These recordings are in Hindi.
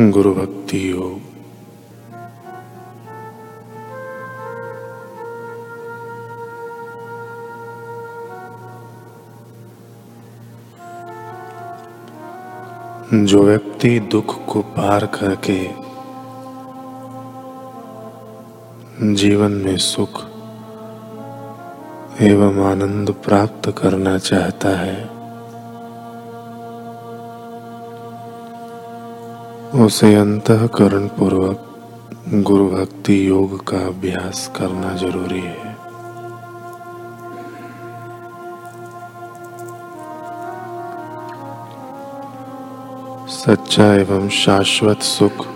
गुरु भक्ति योग। जो व्यक्ति दुख को पार करके जीवन में सुख एवं आनंद प्राप्त करना चाहता है उसे अंतकरण पूर्वक गुरु भक्ति योग का अभ्यास करना ज़रूरी है। सच्चा एवं शाश्वत सुख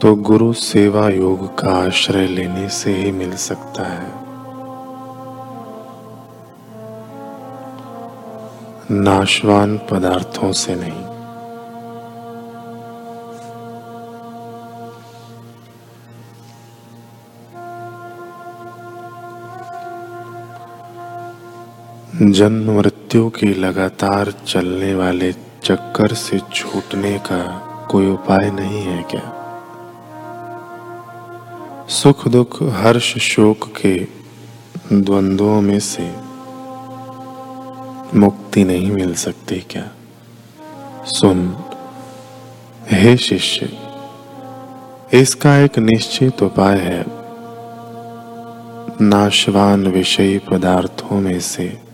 तो गुरु सेवा योग का आश्रय लेने से ही मिल सकता है। नाशवान पदार्थों से नहीं जन्म मृत्यु के लगातार चलने वाले चक्कर से छूटने का कोई उपाय नहीं है क्या? सुख दुख हर्ष शोक के द्वंद्वों में से मुक्ति नहीं मिल सकती क्या? सुन, हे शिष्य, इसका एक निश्चित उपाय है। नाशवान विषयी पदार्थों में से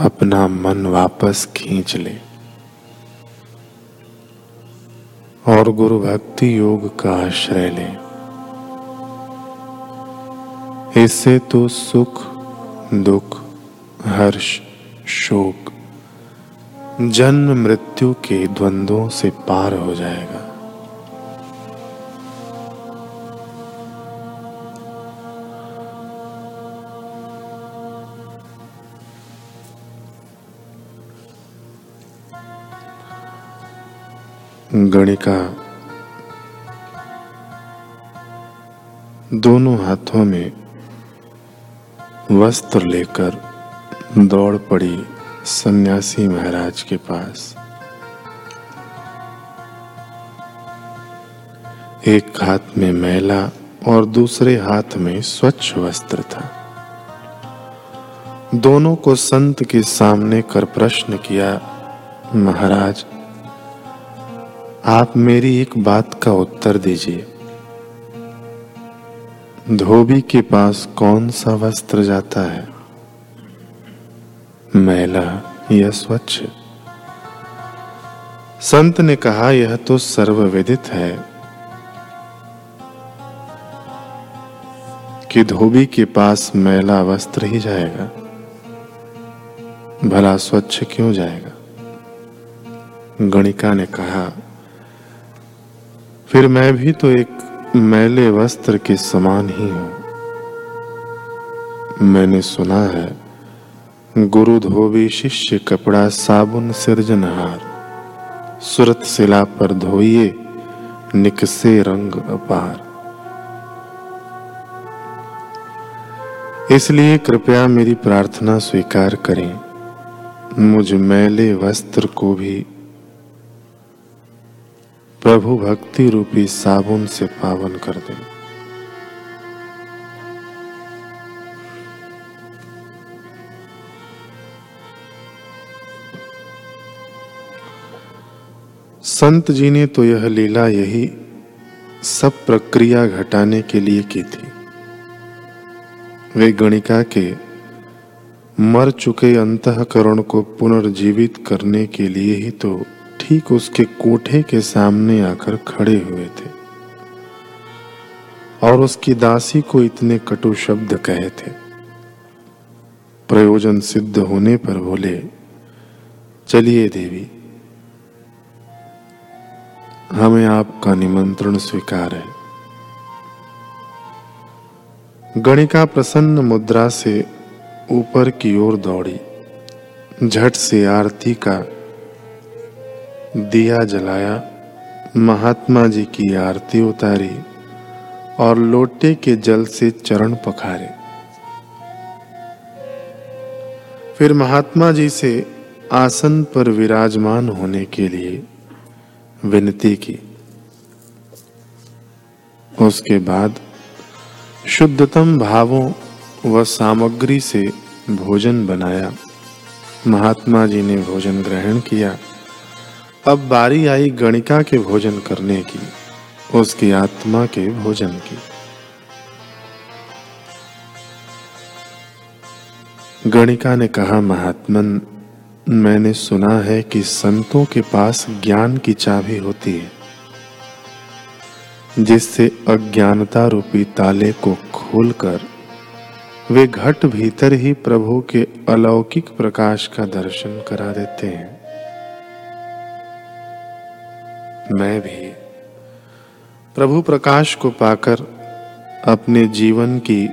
अपना मन वापस खींच ले। और गुरु भक्ति योग का आश्रय ले। इससे तो सुख, दुख, हर्ष, शोक, जन्म मृत्यु के द्वंद्वों से पार हो जाएगा। गणिका, दोनों हाथों में वस्त्र लेकर दौड़ पड़ी सन्यासी महाराज के पास। एक हाथ में मैला और दूसरे हाथ में स्वच्छ वस्त्र था। दोनों को संत के सामने कर प्रश्न किया, महाराज आप मेरी एक बात का उत्तर दीजिए। धोबी के पास कौन सा वस्त्र जाता है? मैला या स्वच्छ? संत ने कहा, यह तो सर्वविदित है कि धोबी के पास मैला वस्त्र ही जाएगा। भला स्वच्छ क्यों जाएगा? गणिका ने कहा फिर मैं भी तो एक मैले वस्त्र के समान ही हूँ। मैंने सुना है, गुरु धोबी शिष्य कपड़ा साबुन सिरजनहार सुरत शिला पर धोइए, निकसे रंग अपार। इसलिए कृपया मेरी प्रार्थना स्वीकार करें। मुझ मैले वस्त्र को भी प्रभु भक्ति रूपी साबुन से पावन कर दे। संत जी ने तो यह लीला यही सब प्रक्रिया घटाने के लिए की थी। वे गणिका के मर चुके अंतकरण को पुनर्जीवित करने के लिए ही तो ठीक उसके कोठे के सामने आकर खड़े हुए थे और उसकी दासी को इतने कटु शब्द कहे थे। प्रयोजन सिद्ध होने पर बोले, चलिए देवी, हमें आपका निमंत्रण स्वीकार है। गणिका प्रसन्न मुद्रा से ऊपर की ओर दौड़ी, झट से आरती का दिया जलाया, महात्मा जी की आरती उतारी और लोटे के जल से चरण पखारे। फिर महात्मा जी से आसन पर विराजमान होने के लिए विनती की। उसके बाद शुद्धतम भावों व सामग्री से भोजन बनाया। महात्मा जी ने भोजन ग्रहण किया। अब बारी आई गणिका के भोजन करने की, उसकी आत्मा के भोजन की। गणिका ने कहा, महात्मन, मैंने सुना है कि संतों के पास ज्ञान की चाबी होती है, जिससे अज्ञानता रूपी ताले को खोलकर वे घट भीतर ही प्रभु के अलौकिक प्रकाश का दर्शन करा देते हैं। मैं भी प्रभु प्रकाश को पाकर अपने जीवन की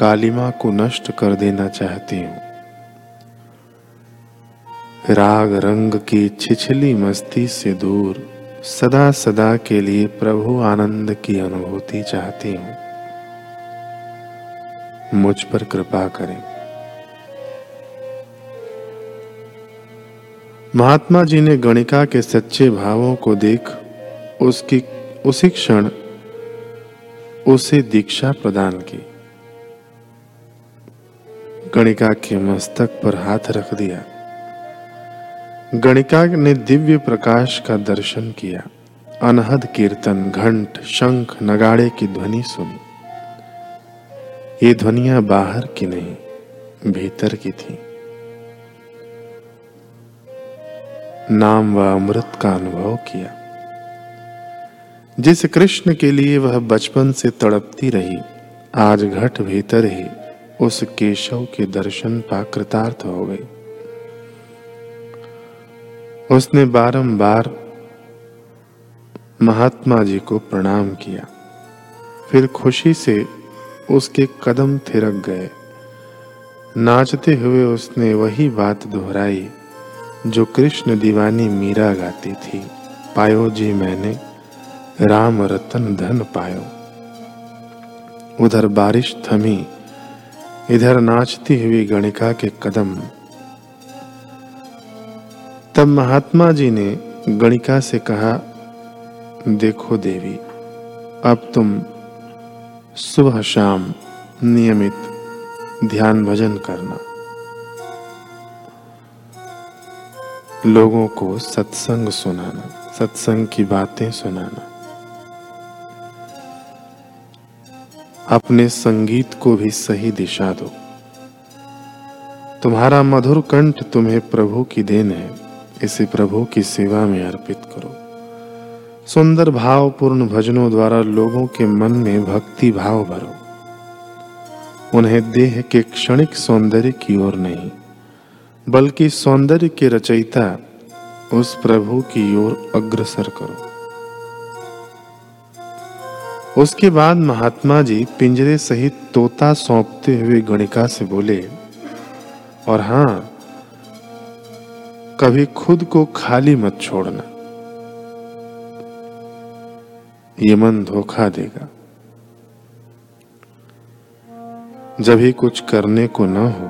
कालिमा को नष्ट कर देना चाहती हूँ। राग रंग की छिछली मस्ती से दूर सदा सदा के लिए प्रभु आनंद की अनुभूति चाहती हूँ। मुझ पर कृपा करें। महात्मा जी ने गणिका के सच्चे भावों को देख, उसकी, उसी क्षण, उसे दीक्षा प्रदान की। गणिका के मस्तक पर हाथ रख दिया। गणिका ने दिव्य प्रकाश का दर्शन किया। अनहद कीर्तन, घंट, शंख, नगाड़े की ध्वनि सुनी। ये ध्वनिया बाहर की नहीं, भीतर की थी। नाम व अमृत का अनुभव किया। जिस कृष्ण के लिए वह बचपन से तड़पती रही, आज घट भीतर ही उस केशव के दर्शन पा कृतार्थ हो गई। उसने बारंबार महात्मा जी को प्रणाम किया। फिर खुशी से उसके कदम थिरक गए। नाचते हुए उसने वही बात दोहराई जो कृष्ण दीवानी मीरा गाती थी, पायो जी मैंने, राम रतन धन पायो। उधर बारिश थमी, इधर नाचती हुई गणिका के कदम। तब महात्मा जी ने गणिका से कहा, देखो देवी, अब तुम सुबह शाम नियमित ध्यान भजन करना। लोगों को सत्संग सुनाना, सत्संग की बातें सुनाना। अपने संगीत को भी सही दिशा दो। तुम्हारा मधुर कंठ तुम्हें प्रभु की देन है, इसे प्रभु की सेवा में अर्पित करो। सुंदर भावपूर्ण भजनों द्वारा लोगों के मन में भक्ति भाव भरो। उन्हें देह के क्षणिक सौंदर्य की ओर नहीं बल्कि सौंदर्य के रचयिता उस प्रभु की ओर अग्रसर करो। उसके बाद महात्मा जी पिंजरे सहित तोता सौंपते हुए गणिका से बोले, और हाँ, कभी खुद को खाली मत छोड़ना। ये मन धोखा देगा। जब ही कुछ करने को न हो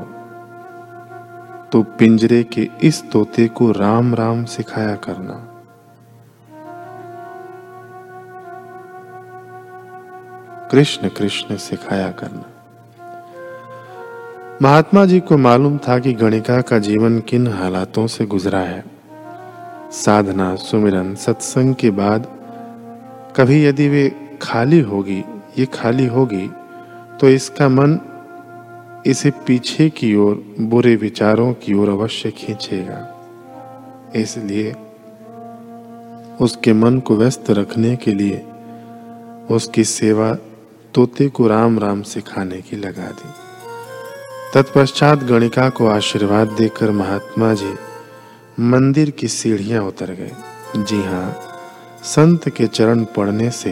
तो पिंजरे के इस तोते को राम राम सिखाया करना। कृष्ण कृष्ण सिखाया करना। महात्मा जी को मालूम था कि गणिका का जीवन किन हालातों से गुजरा है। साधना, सुमिरन, सत्संग के बाद कभी यदि वे खाली होगी, ये खाली होगी तो इसका मन इसे पीछे की ओर, बुरे विचारों की ओर अवश्य खींचेगा। इसलिए उसके मन को व्यस्त रखने के लिए उसकी सेवा तोते को राम राम सिखाने की लगा दी। तत्पश्चात गणिका को आशीर्वाद देकर महात्मा जी मंदिर की सीढ़ियाँ उतर गए। जी हाँ संत के चरण पड़ने से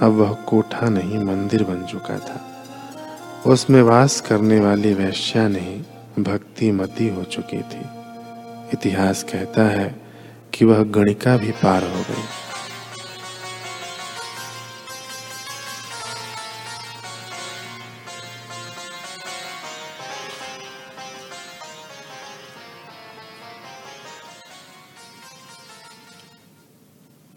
अब वह कोठा नहीं मंदिर बन चुका था। उसमें वास करने वाली वैश्या भक्ति मती हो चुकी थी। इतिहास कहता है कि वह गणिका भी पार हो गई।